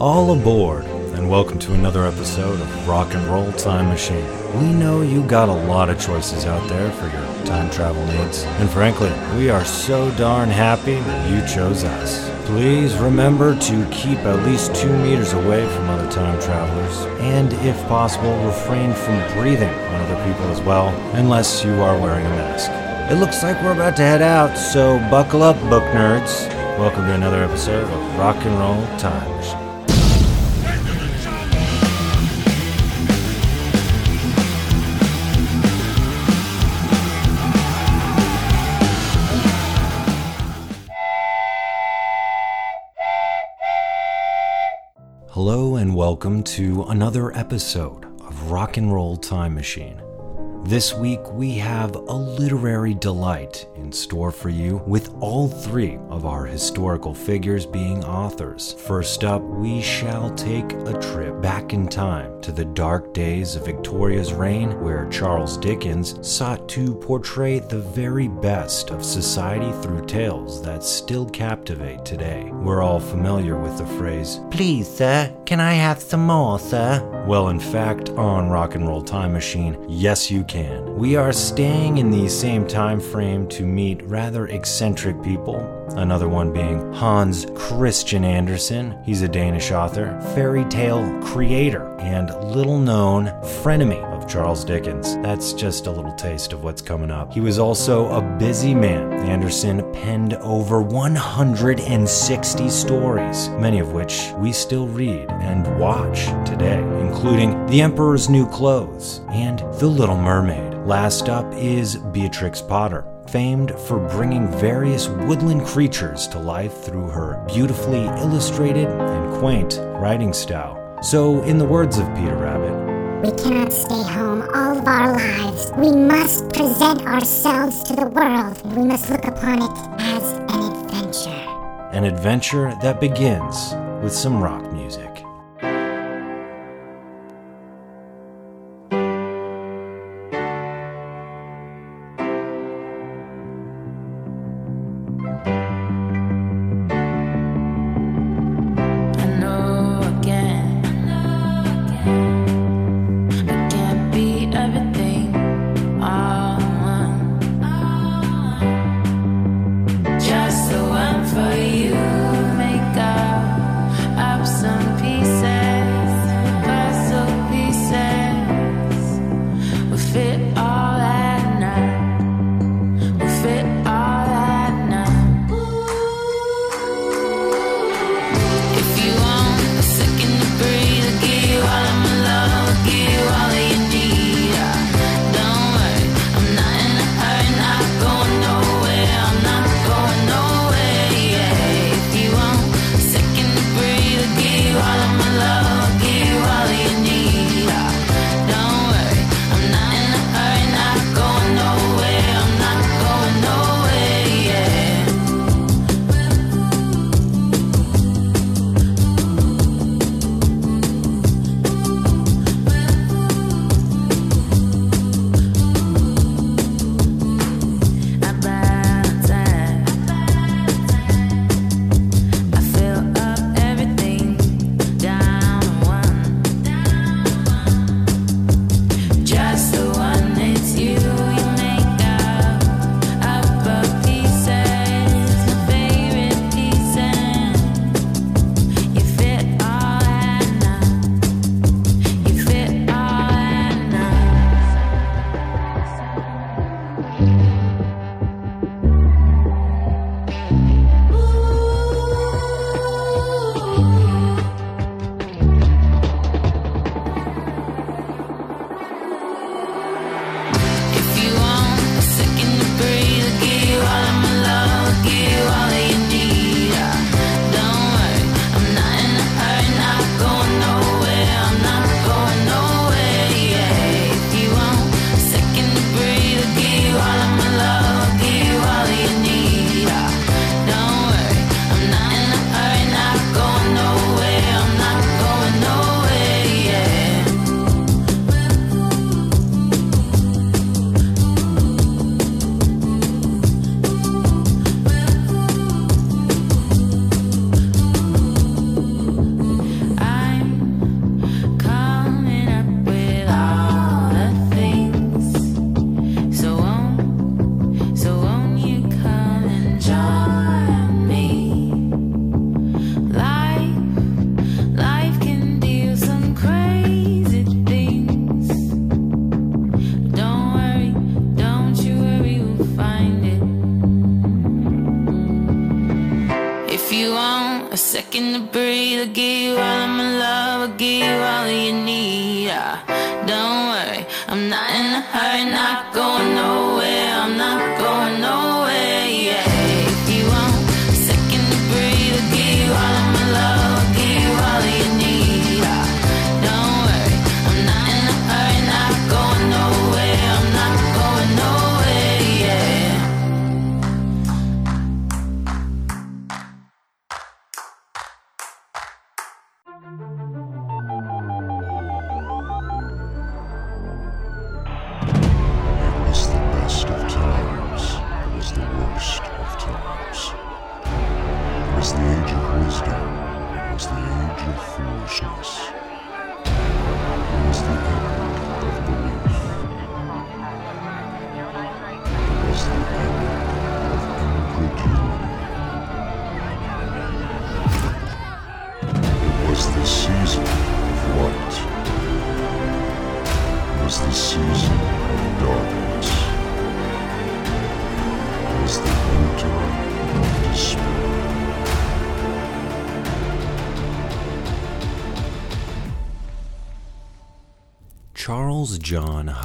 All aboard, and welcome to another episode of Rock and Roll Time Machine. We know you got a lot of choices out there for your time travel needs, and frankly, we are so darn happy that you chose us. Please remember to keep at least two meters away from other time travelers, and if possible, refrain from breathing on other people as well, unless you are wearing a mask. It looks like we're about to head out, so buckle up, book nerds. Welcome to another episode of Rock and Roll Time Machine. Welcome to another episode of Rock and Roll Time Machine. This week we have a literary delight in store for you with all three of our historical figures being authors. First up, we shall take a trip back in time to the dark days of Victoria's reign, where Charles Dickens sought to portray the very best of society through tales that still captivate today. We're all familiar with the phrase, Please, sir, can I have some more, sir? Well, in fact, on Rock and Roll Time Machine, yes, you can. We are staying in the same time frame to meet rather eccentric people. Another one being Hans Christian Andersen. He's a Danish author, fairy tale creator, and little known frenemy Charles Dickens. That's just a little taste of what's coming up. He was also a busy man. Andersen penned over 160 stories, many of which we still read and watch today, including The Emperor's New Clothes and The Little Mermaid. Last up is Beatrix Potter famed for bringing various woodland creatures to life through her beautifully illustrated and quaint writing style. So, in the words of Peter Rabbit, We cannot stay home all of our lives. We must present ourselves to the world. We must look upon it as an adventure. an adventure that begins with some rock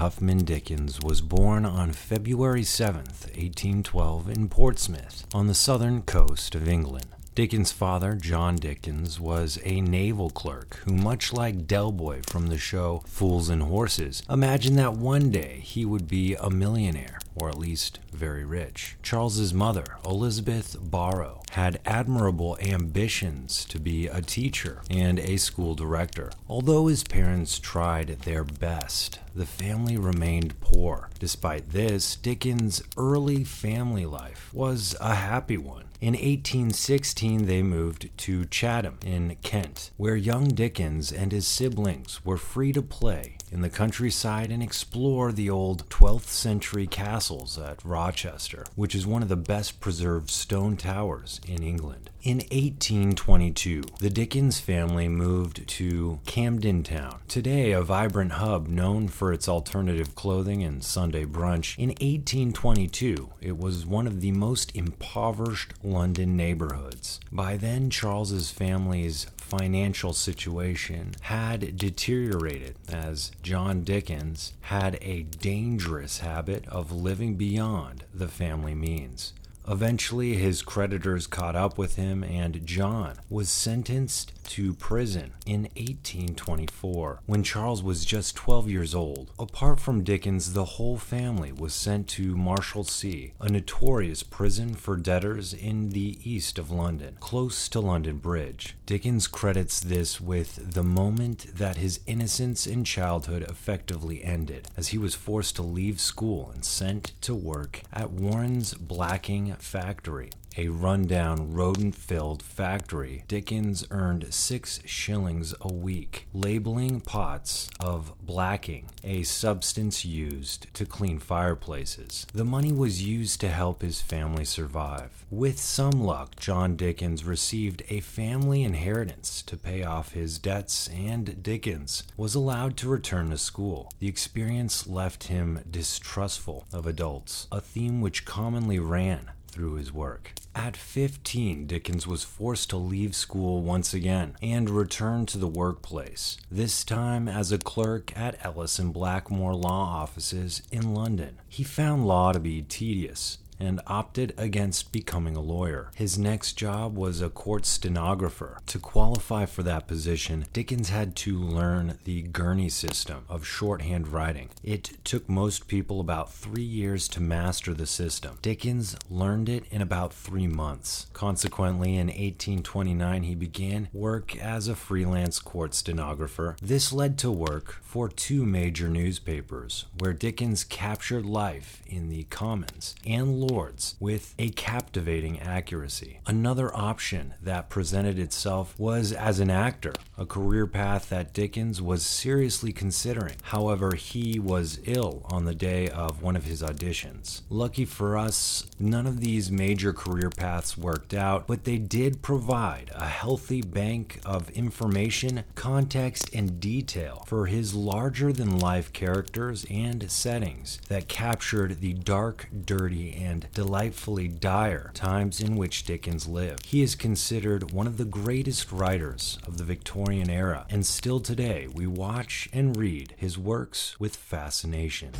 Huffam Dickens was born on February 7, 1812, in Portsmouth, on the southern coast of England. Dickens' father, John Dickens, was a naval clerk who, much like Del Boy from the show Fools and Horses, imagined that one day he would be a millionaire, or at least very rich. Charles's mother, Elizabeth Barrow, had admirable ambitions to be a teacher and a school director. Although his parents tried their best, the family remained poor. Despite this, Dickens' early family life was a happy one. In 1816, they moved to Chatham in Kent, where young Dickens and his siblings were free to play in the countryside and explore the old 12th century castles at Rochester, which is one of the best preserved stone towers in England. In 1822, the Dickens family moved to Camden Town, today a vibrant hub known for its alternative clothing and Sunday brunch. In 1822, it was one of the most impoverished London neighborhoods. By then, Charles's family's financial situation had deteriorated as John Dickens had a dangerous habit of living beyond the family means. Eventually, his creditors caught up with him, and John was sentenced to prison in 1824 when Charles was just 12 years old. Apart from Dickens, the whole family was sent to Marshalsea, a notorious prison for debtors in the east of London, close to London Bridge. Dickens credits this with the moment that his innocence in childhood effectively ended, as he was forced to leave school and sent to work at Warren's blacking factory. A rundown, rodent filled factory, Dickens earned six shillings a week, labeling pots of blacking, a substance used to clean fireplaces. The money was used to help his family survive. With some luck, John Dickens received a family inheritance to pay off his debts, and Dickens was allowed to return to school. The experience left him distrustful of adults, a theme which commonly ran through his work. At 15, Dickens was forced to leave school once again and return to the workplace, this time as a clerk at Ellis and Blackmore law offices in London. He found law to be tedious and opted against becoming a lawyer. His next job was a court stenographer. To qualify for that position, Dickens had to learn the Gurney system of shorthand writing. It took most people about three years to master the system. Dickens learned it in about three months. Consequently, in 1829, he began work as a freelance court stenographer. This led to work for two major newspapers, where Dickens captured life in the Commons and Lords with a captivating accuracy. Another option that presented itself was as an actor, a career path that Dickens was seriously considering. However, he was ill on the day of one of his auditions. Lucky for us, none of these major career paths worked out, but they did provide a healthy bank of information, context, and detail for his larger than life characters and settings that captured the dark, dirty, and and delightfully dire times in which Dickens lived. He is considered one of the greatest writers of the Victorian era, and still today we watch and read his works with fascination.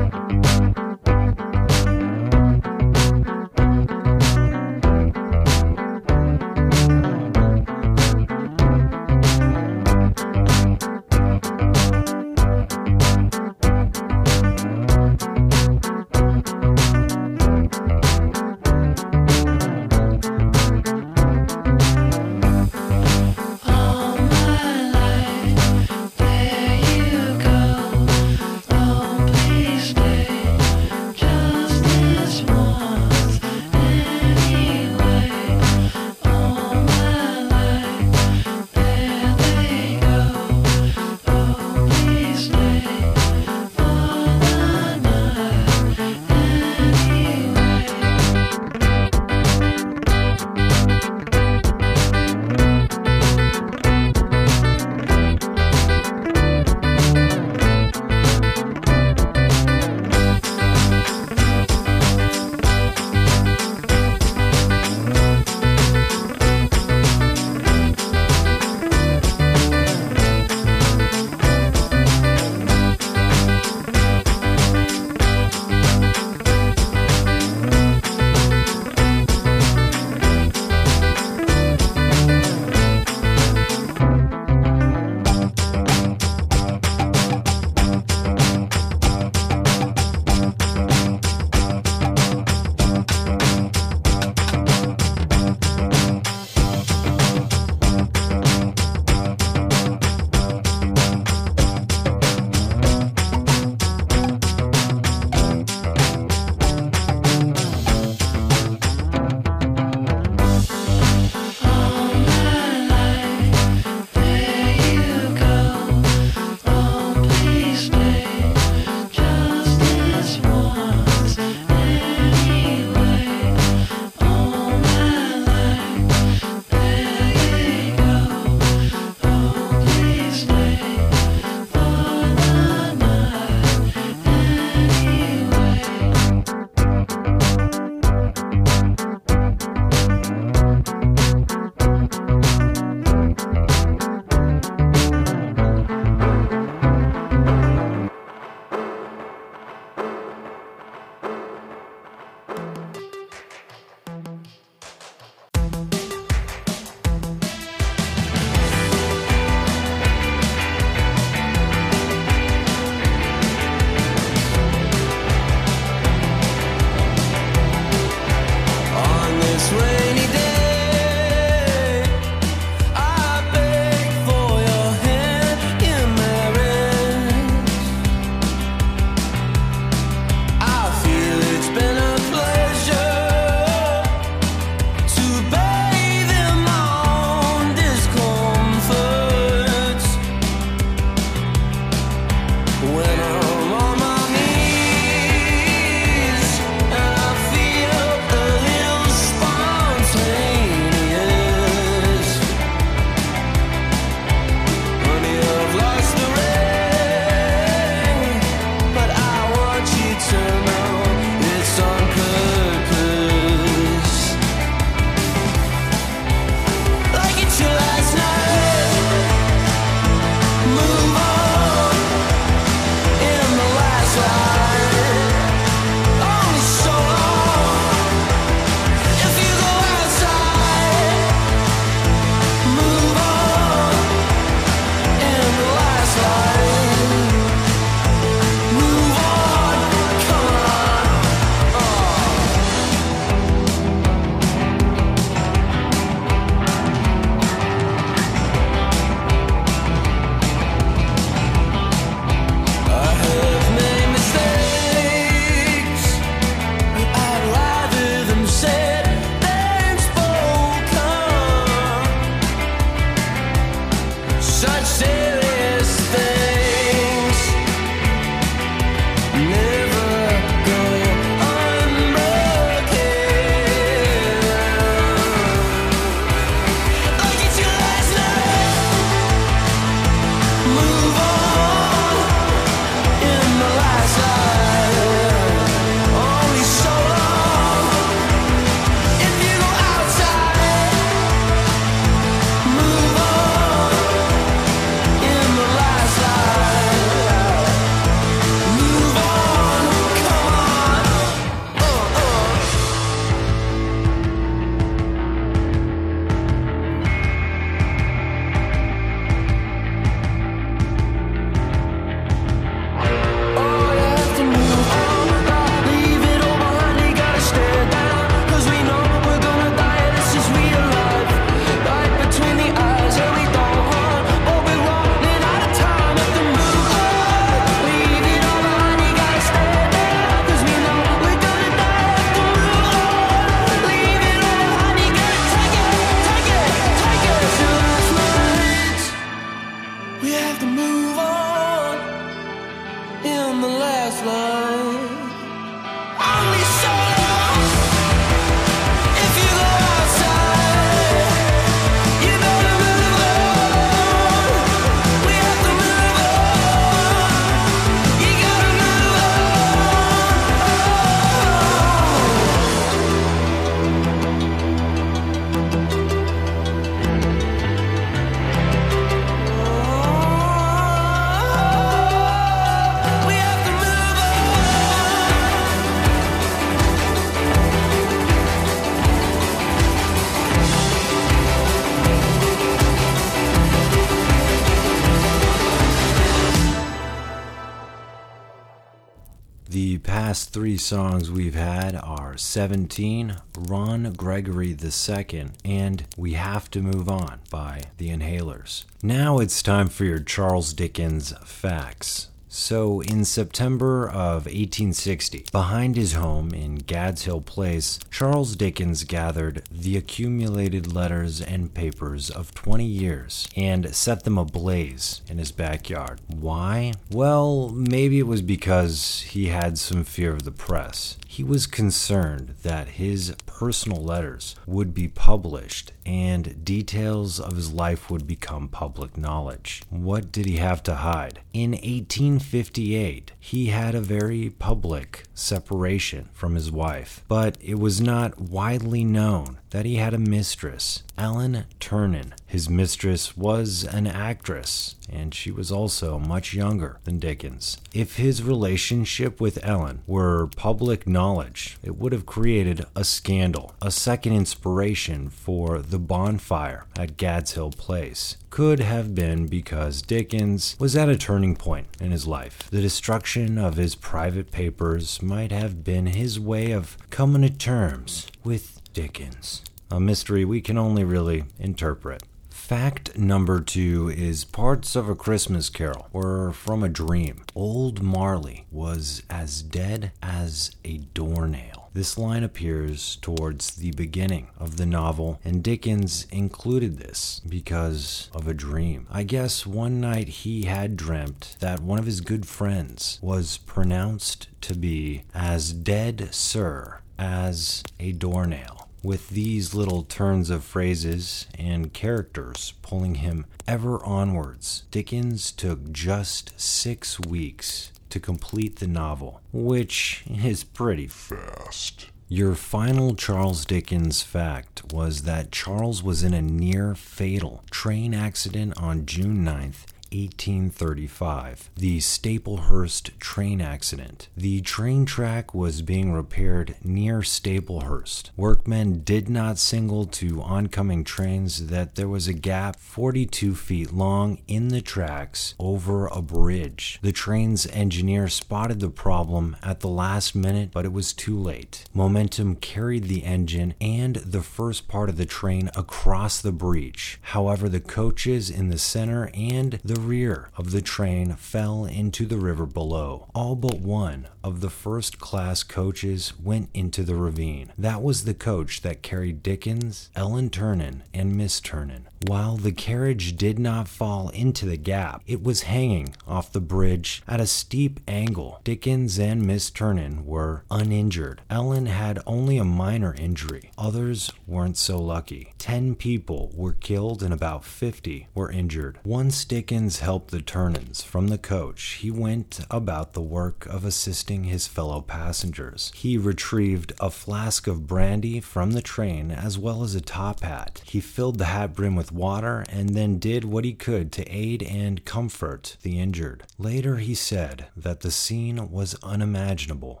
Three songs we've had are 17, Ron Gregory II, and We Have to Move On by The Inhalers. Now it's time for your Charles Dickens facts. So, in September of 1860, behind his home in Gad's Hill Place, Charles Dickens gathered the accumulated letters and papers of 20 years and set them ablaze in his backyard. Why? Well, maybe it was because he had some fear of the press. He was concerned that his personal letters would be published and details of his life would become public knowledge. What did he have to hide? In 1858, he had a very public separation from his wife, but it was not widely known that he had a mistress, Ellen Ternan. His mistress was an actress, and she was also much younger than Dickens. If his relationship with Ellen were public knowledge, it would have created a scandal. A second inspiration for the bonfire at Gad's Hill Place could have been because Dickens was at a turning point in his life. The destruction of his private papers might have been his way of coming to terms with Dickens. A mystery we can only really interpret. Fact number two is parts of a Christmas carol were from a dream. Old Marley was as dead as a doornail. This line appears towards the beginning of the novel, and Dickens included this because of a dream. I guess one night he had dreamt that one of his good friends was pronounced to be as dead, sir, as a doornail with these little turns of phrases and characters pulling him ever onwards, Dickens took just six weeks to complete the novel, which is pretty Fast. your final Charles Dickens fact was that Charles was in a near fatal train accident on June 9th, 1835, the Staplehurst train accident. The train track was being repaired near Staplehurst. Workmen did not signal to oncoming trains that there was a gap 42 feet long in the tracks over a bridge. The train's engineer spotted the problem at the last minute, but it was too late. Momentum carried the engine and the first part of the train across the breach. However, the coaches in the center and the rear of the train fell into the river below. All but one of the first class coaches went into the ravine. That was the coach that carried Dickens, Ellen Ternan, and Miss Ternan. While the carriage did not fall into the gap, it was hanging off the bridge at a steep angle. Dickens and Miss Ternan were uninjured. Ellen had only a minor injury. Others weren't so lucky. Ten people were killed and about 50 were injured. Once Dickens helped the Ternans from the coach, he went about the work of assisting his fellow passengers. He retrieved a flask of brandy from the train as well as a top hat. He filled the hat brim with water and then did what he could to aid and comfort the injured. Later, he said that the scene was unimaginable.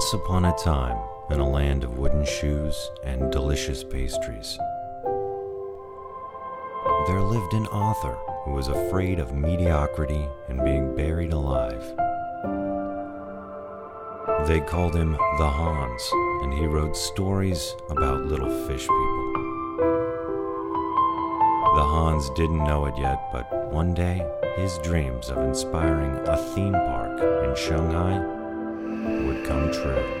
Once upon a time, in a land of wooden shoes and delicious pastries, there lived an author who was afraid of mediocrity and being buried alive. They called him the Hans, and he wrote stories about little fish people. The Hans didn't know it yet, but one day his dreams of inspiring a theme park in Shanghai come true.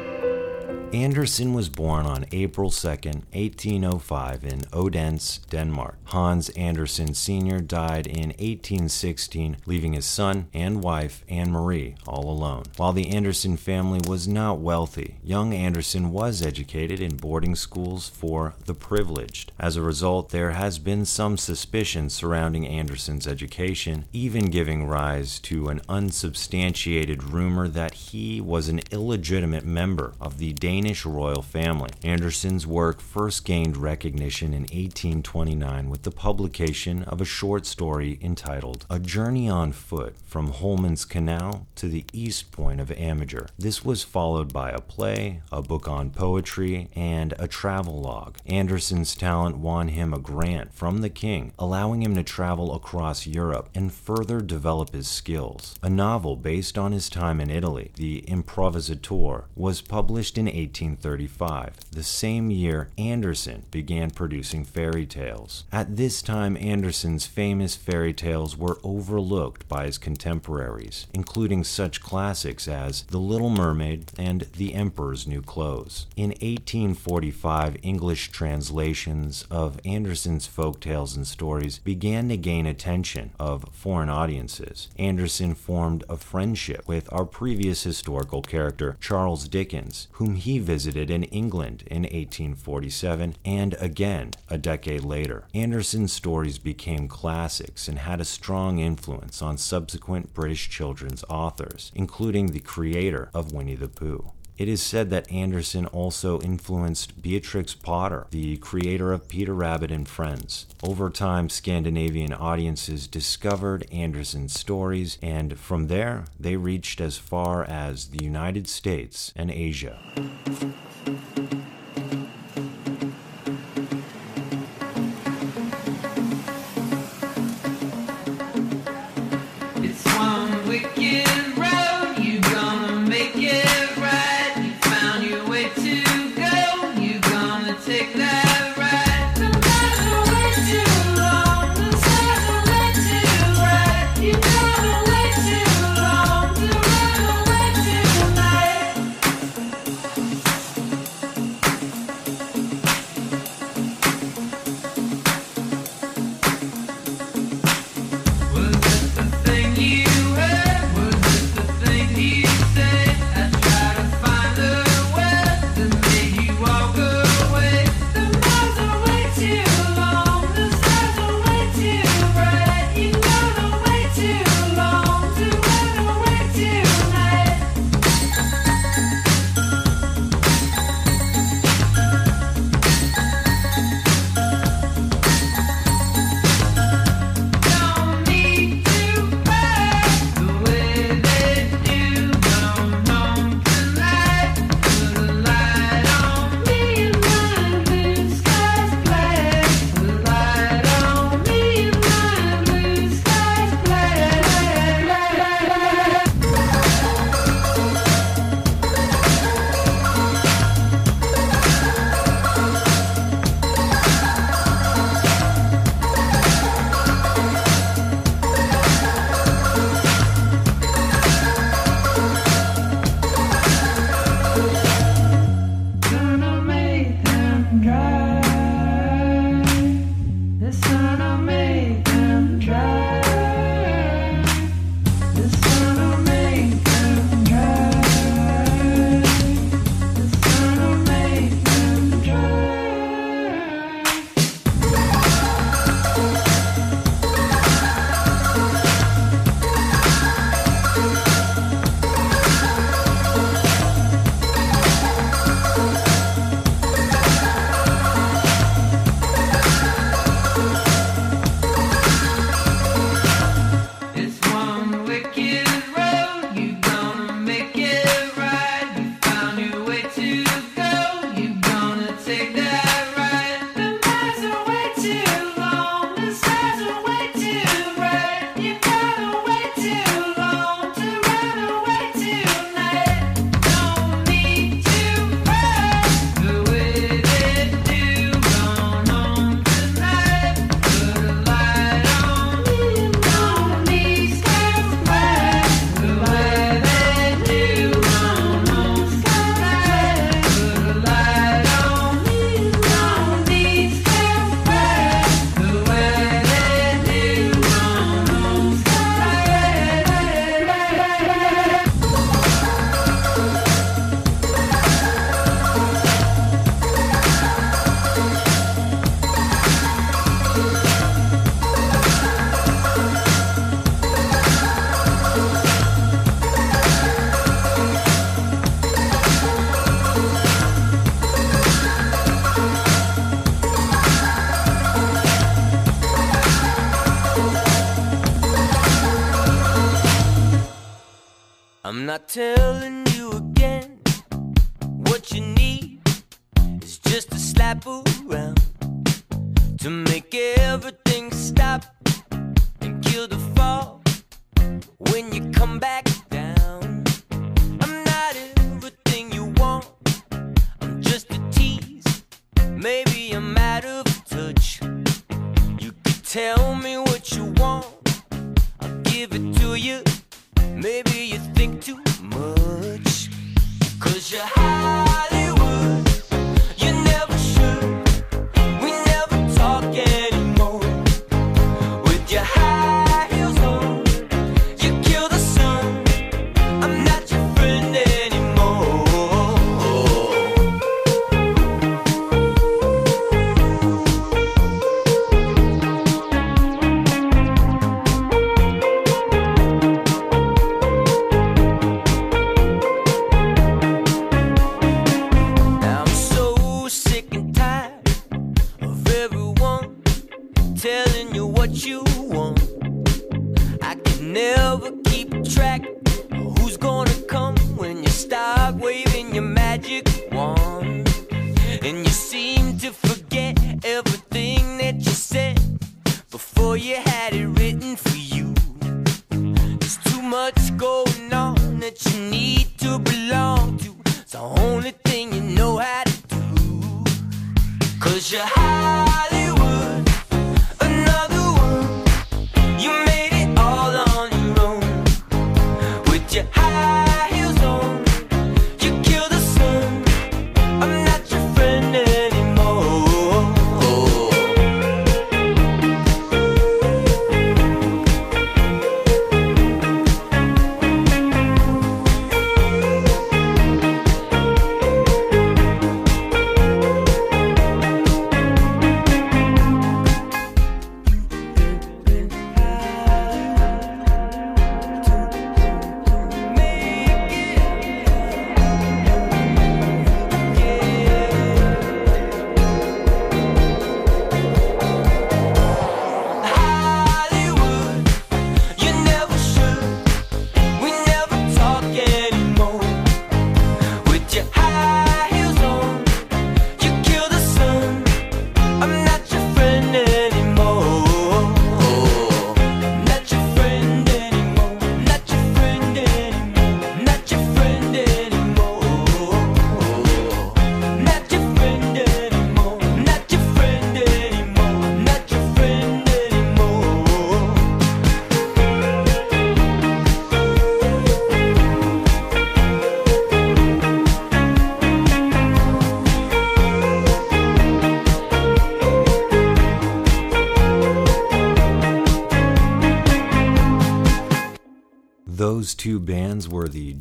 Andersen was born on April 2, 1805, in Odense, Denmark. Hans Andersen Sr. died in 1816, leaving his son and wife, Anne Marie, all alone. While the Andersen family was not wealthy, young Andersen was educated in boarding schools for the privileged. As a result, there has been some suspicion surrounding Andersen's education, even giving rise to an unsubstantiated rumor that he was an illegitimate member of the Danish Danish royal family. Andersen's work first gained recognition in 1829 with the publication of a short story entitled A Journey on Foot from Holmen's Canal to the East Point of Amager. This was followed by a play, a book on poetry, and a travel log. Andersen's talent won him a grant from the king, allowing him to travel across Europe and further develop his skills. A novel based on his time in Italy, The Improvisator, was published in 1835. The same year, Andersen began producing fairy tales. At this time, Andersen's famous fairy tales were overlooked by his contemporaries, including such classics as The Little Mermaid and The Emperor's New Clothes. In 1845, English translations of Andersen's folk tales and stories began to gain attention of foreign audiences. Andersen formed a friendship with our previous historical character, Charles Dickens, whom he visited in England in 1847 and again a decade later. Andersen's stories became classics and had a strong influence on subsequent British children's authors, including the creator of Winnie the Pooh. It is said that Andersen also influenced Beatrix Potter, the creator of Peter Rabbit and Friends. Over time, Scandinavian audiences discovered Andersen's stories, and from there, they reached as far as the United States and Asia.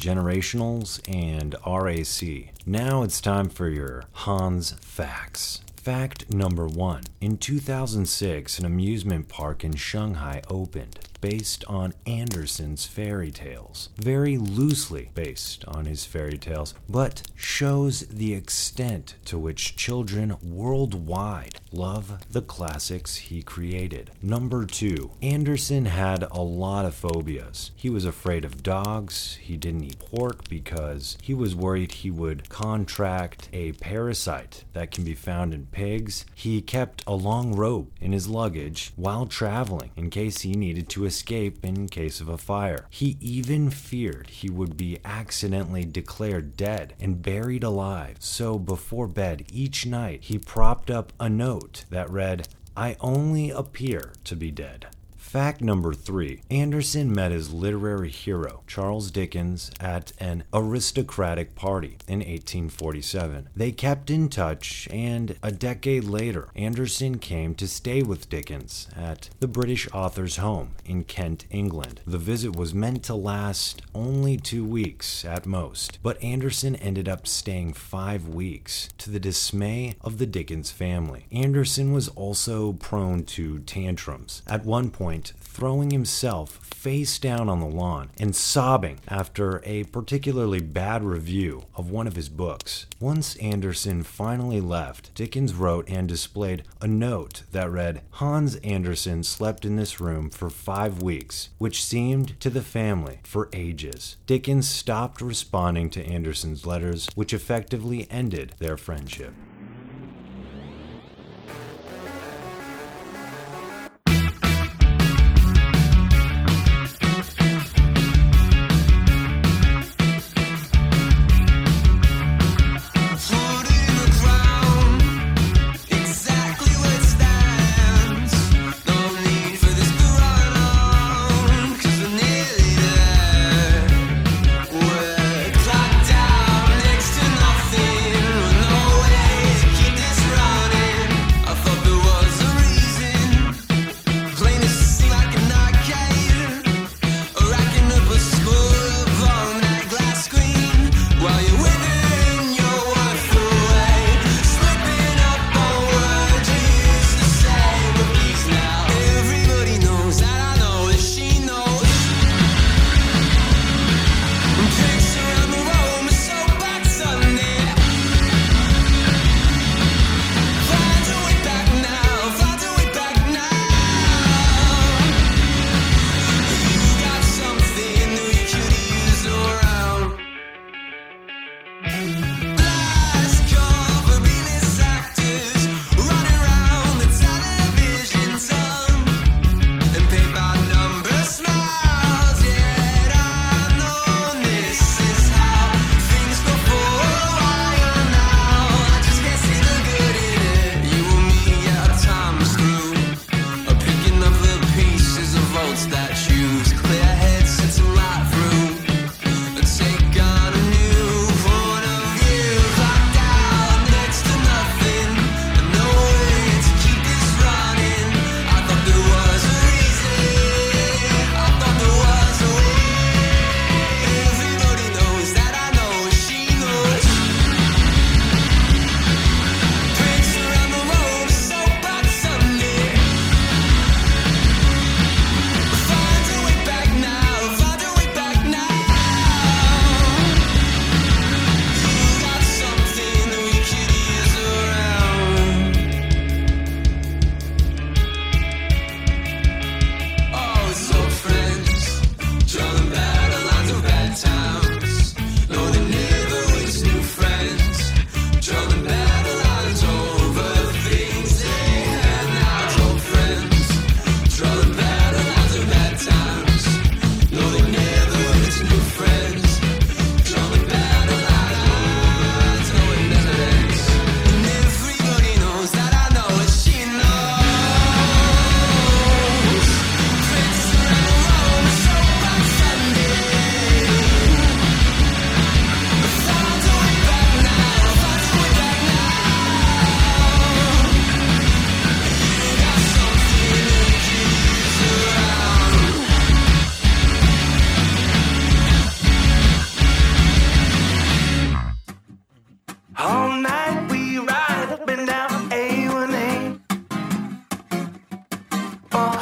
Generationals and RAC. Now it's time for your Hans Facts. Fact number one In 2006, an amusement park in Shanghai opened based on Andersen's fairy tales. Very loosely based on his fairy tales, but shows the extent to which children worldwide love the classics he created. Number two, Andersen had a lot of phobias. He was afraid of dogs, he didn't eat pork because he was worried he would contract a parasite that can be found in pigs. He kept a long rope in his luggage while traveling in case he needed to escape in case of a fire. He even feared he would be accidentally declared dead and buried alive. So before bed each night, he propped up a note that read, I only appear to be dead. Fact number three Andersen met his literary hero, Charles Dickens, at an aristocratic party in 1847. They kept in touch, and a decade later, Andersen came to stay with Dickens at the British author's home in Kent, England. The visit was meant to last only two weeks at most, but Andersen ended up staying five weeks to the dismay of the Dickens family. Andersen was also prone to tantrums. At one point, point throwing himself face down on the lawn and sobbing after a particularly bad review of one of his books. Once Andersen finally left, Dickens wrote and displayed a note that read Hans Andersen slept in this room for five weeks, which seemed to the family for ages. Dickens stopped responding to Andersen's letters, which effectively ended their friendship.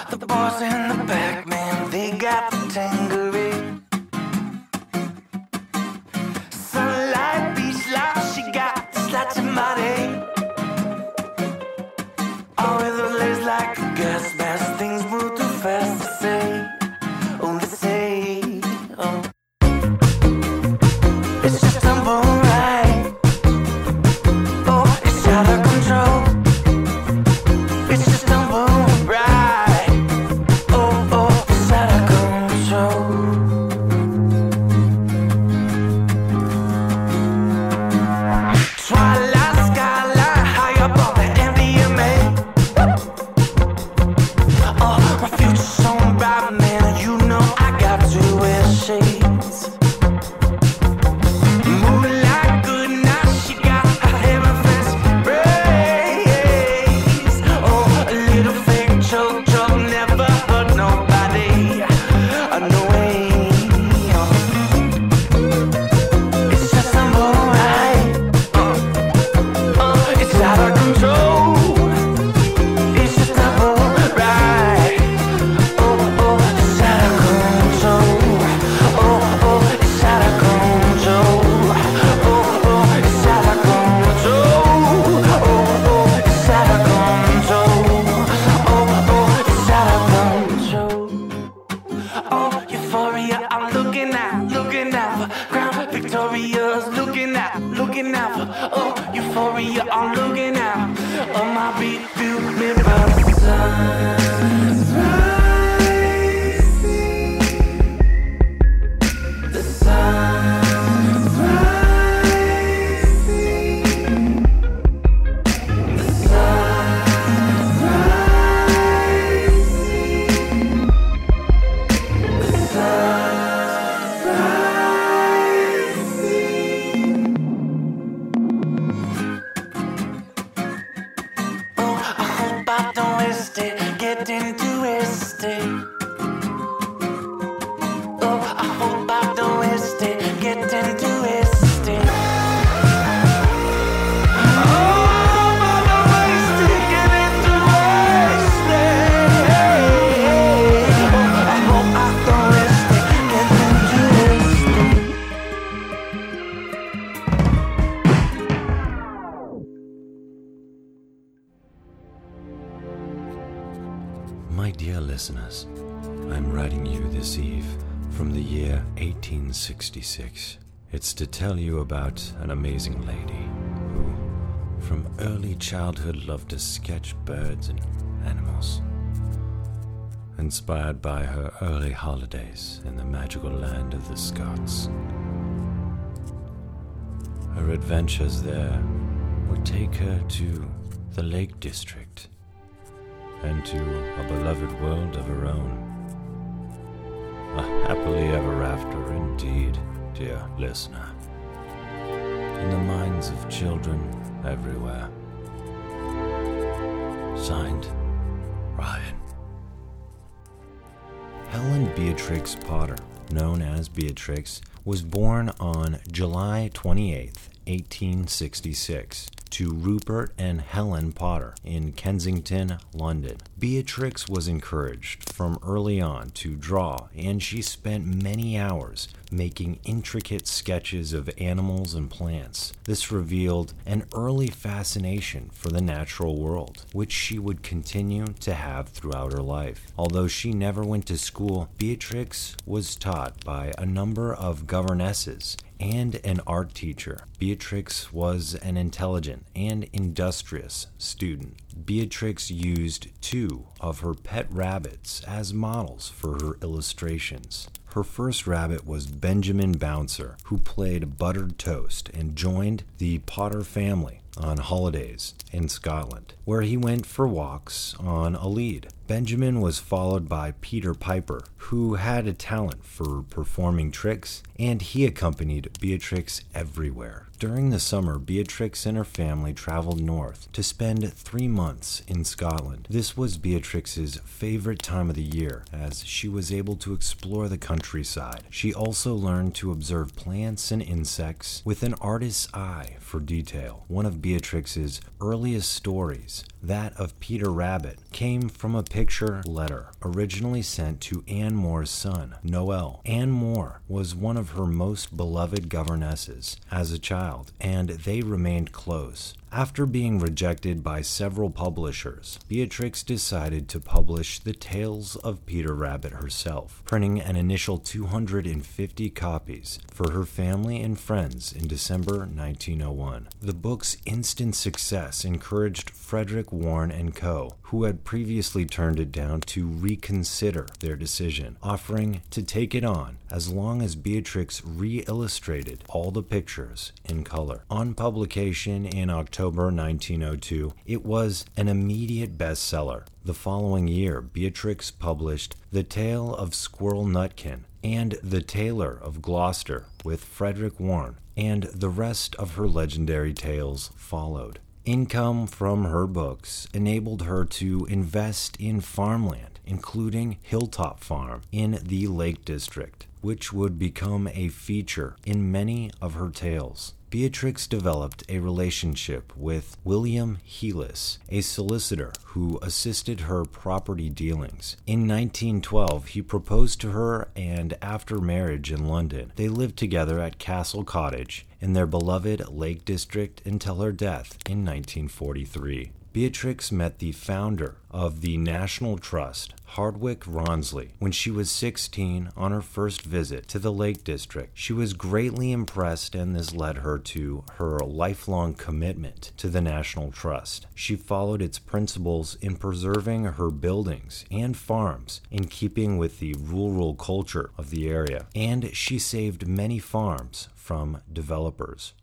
the boys in the back. To tell you about an amazing lady who, from early childhood, loved to sketch birds and animals. Inspired by her early holidays in the magical land of the Scots. Her adventures there would take her to the Lake District and to a beloved world of her own. A happily ever after indeed, dear listener. In the minds of children everywhere. Signed, Ryan. Helen Beatrix Potter, known as Beatrix, was born on July 28, 1866, to Rupert and Helen Potter in Kensington, London. Beatrix was encouraged from early on to draw, and she spent many hours making intricate sketches of animals and plants. This revealed an early fascination for the natural world, which she would continue to have throughout her life. Although she never went to school, Beatrix was taught by a number of governesses and an art teacher. Beatrix was an intelligent and industrious student. Beatrix used two of her pet rabbits as models for her illustrations. Her first rabbit was Benjamin Bouncer, who played buttered toast and joined the Potter family on holidays in Scotland, where he went for walks on a lead. Benjamin was followed by Peter Piper, who had a talent for performing tricks, and he accompanied Beatrix everywhere. During the summer, Beatrix and her family traveled north to spend three months in Scotland. This was Beatrix's favorite time of the year, as she was able to explore the countryside. She also learned to observe plants and insects with an artist's eye for detail. One of Beatrix's earliest stories, that of Peter Rabbit, came from a picture letter originally sent to Anne Moore's son, Noel. Anne Moore was one of her most beloved governesses as a child, and they remained close. After being rejected by several publishers, Beatrix decided to publish the tales of Peter Rabbit herself, printing an initial 250 copies for her family and friends in December 1901. The book's instant success encouraged Frederick Warne and Co., who had previously turned it down, to reconsider their decision, offering to take it on as long as Beatrix re-illustrated all the pictures in color. On publication in October 1902, it was an immediate bestseller. The following year, Beatrix published The Tale of Squirrel Nutkin and The Tailor of Gloucester with Frederick Warne, and the rest of her legendary tales followed. Income from her books enabled her to invest in farmland, including Hilltop Farm in the Lake District, which would become a feature in many of her tales. Beatrix developed a relationship with William Heelis, a solicitor who assisted her property dealings. In 1912, he proposed to her, and after marriage in London, they lived together at Castle Cottage in their beloved Lake District until her death in 1943. Beatrix met the founder of the National Trust, Hardwicke Rawnsley, when she was 16 on her first visit to the Lake District. She was greatly impressed, and this led her to her lifelong commitment to the National Trust. She followed its principles in preserving her buildings and farms in keeping with the rural culture of the area, and she saved many farms from developers.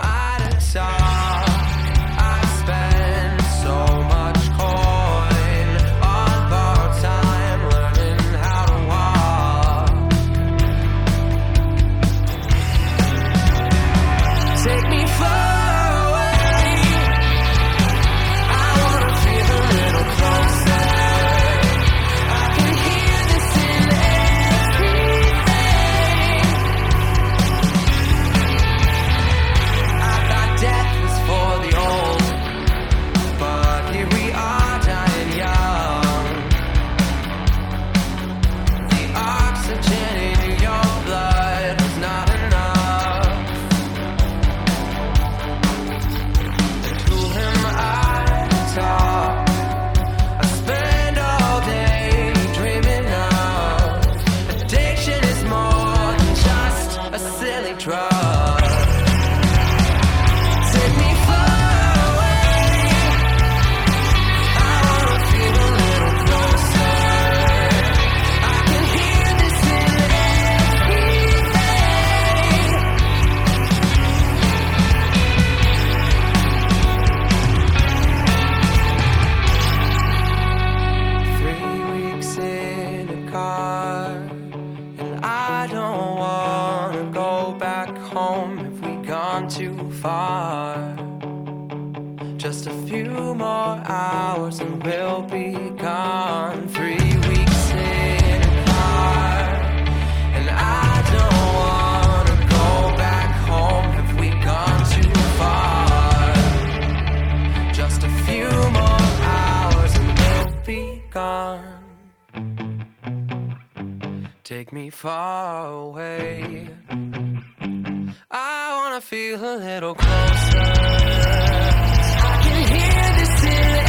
But who am I Take me far away. I wanna feel a little closer. I can hear this in.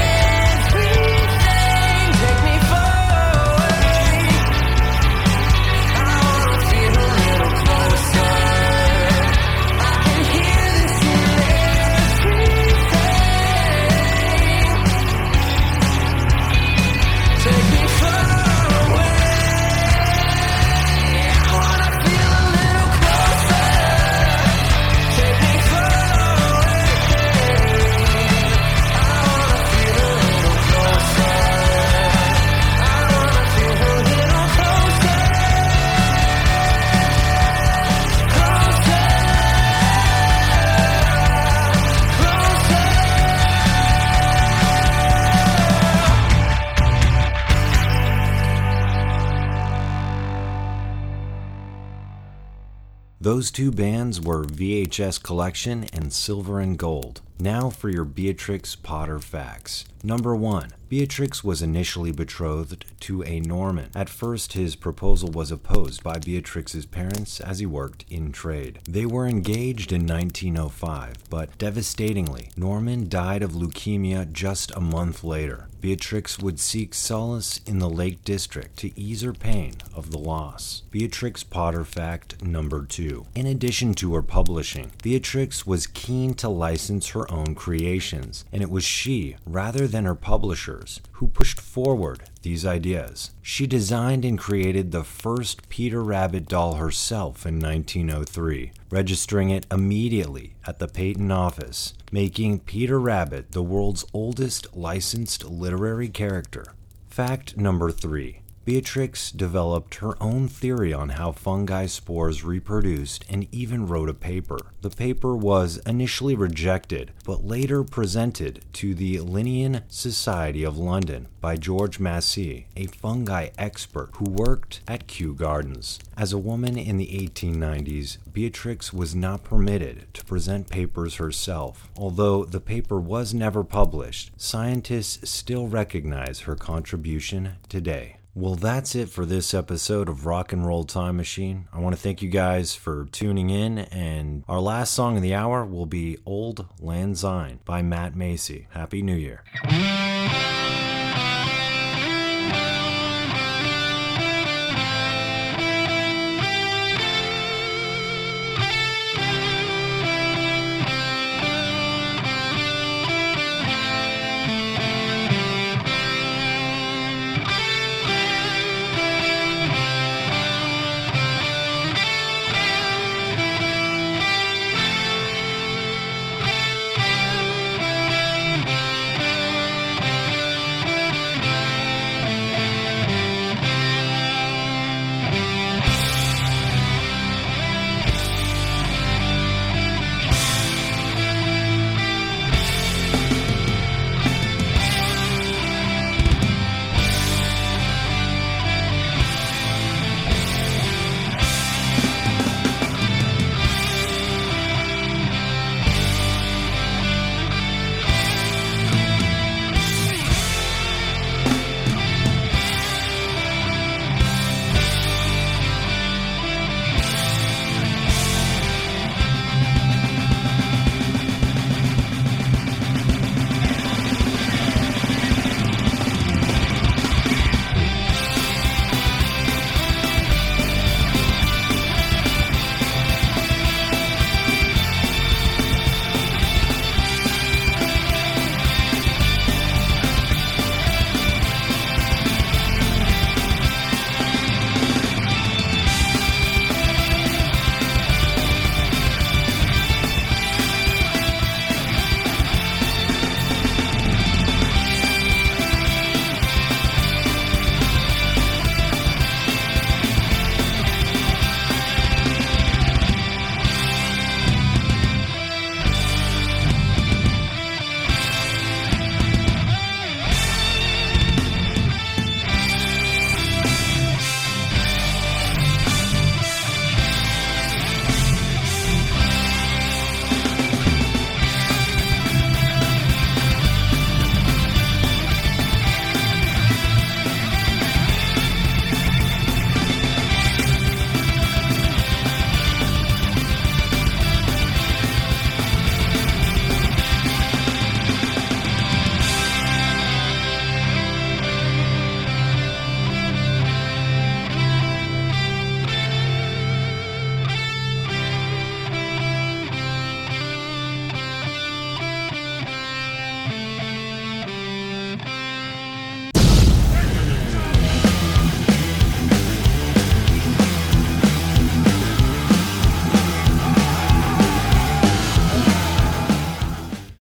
Those two bands were VHS Collection and Silver and Gold. Now for your Beatrix Potter facts. Number one, Beatrix was initially betrothed to a Norman. At first, his proposal was opposed by Beatrix's parents as he worked in trade. They were engaged in 1905, but devastatingly, Norman died of leukemia just a month later. Beatrix would seek solace in the Lake District to ease her pain of the loss. Beatrix Potter fact number two. In addition to her publishing, Beatrix was keen to license her own creations, and it was she, rather than her publishers, who pushed forward these ideas. She designed and created the first Peter Rabbit doll herself in 1903, registering it immediately at the patent office, making Peter Rabbit the world's oldest licensed literary character. Fact number three. Beatrix developed her own theory on how fungi spores reproduced and even wrote a paper. The paper was initially rejected, but later presented to the Linnean Society of London by George Massee, a fungi expert who worked at Kew Gardens. As a woman in the 1890s, Beatrix was not permitted to present papers herself. Although the paper was never published, scientists still recognize her contribution today. Well, that's it for this episode of Rock and Roll Time Machine. I want to thank you guys for tuning in, and our last song of the hour will be Auld Lang Syne by Matt Macy. Happy New Year.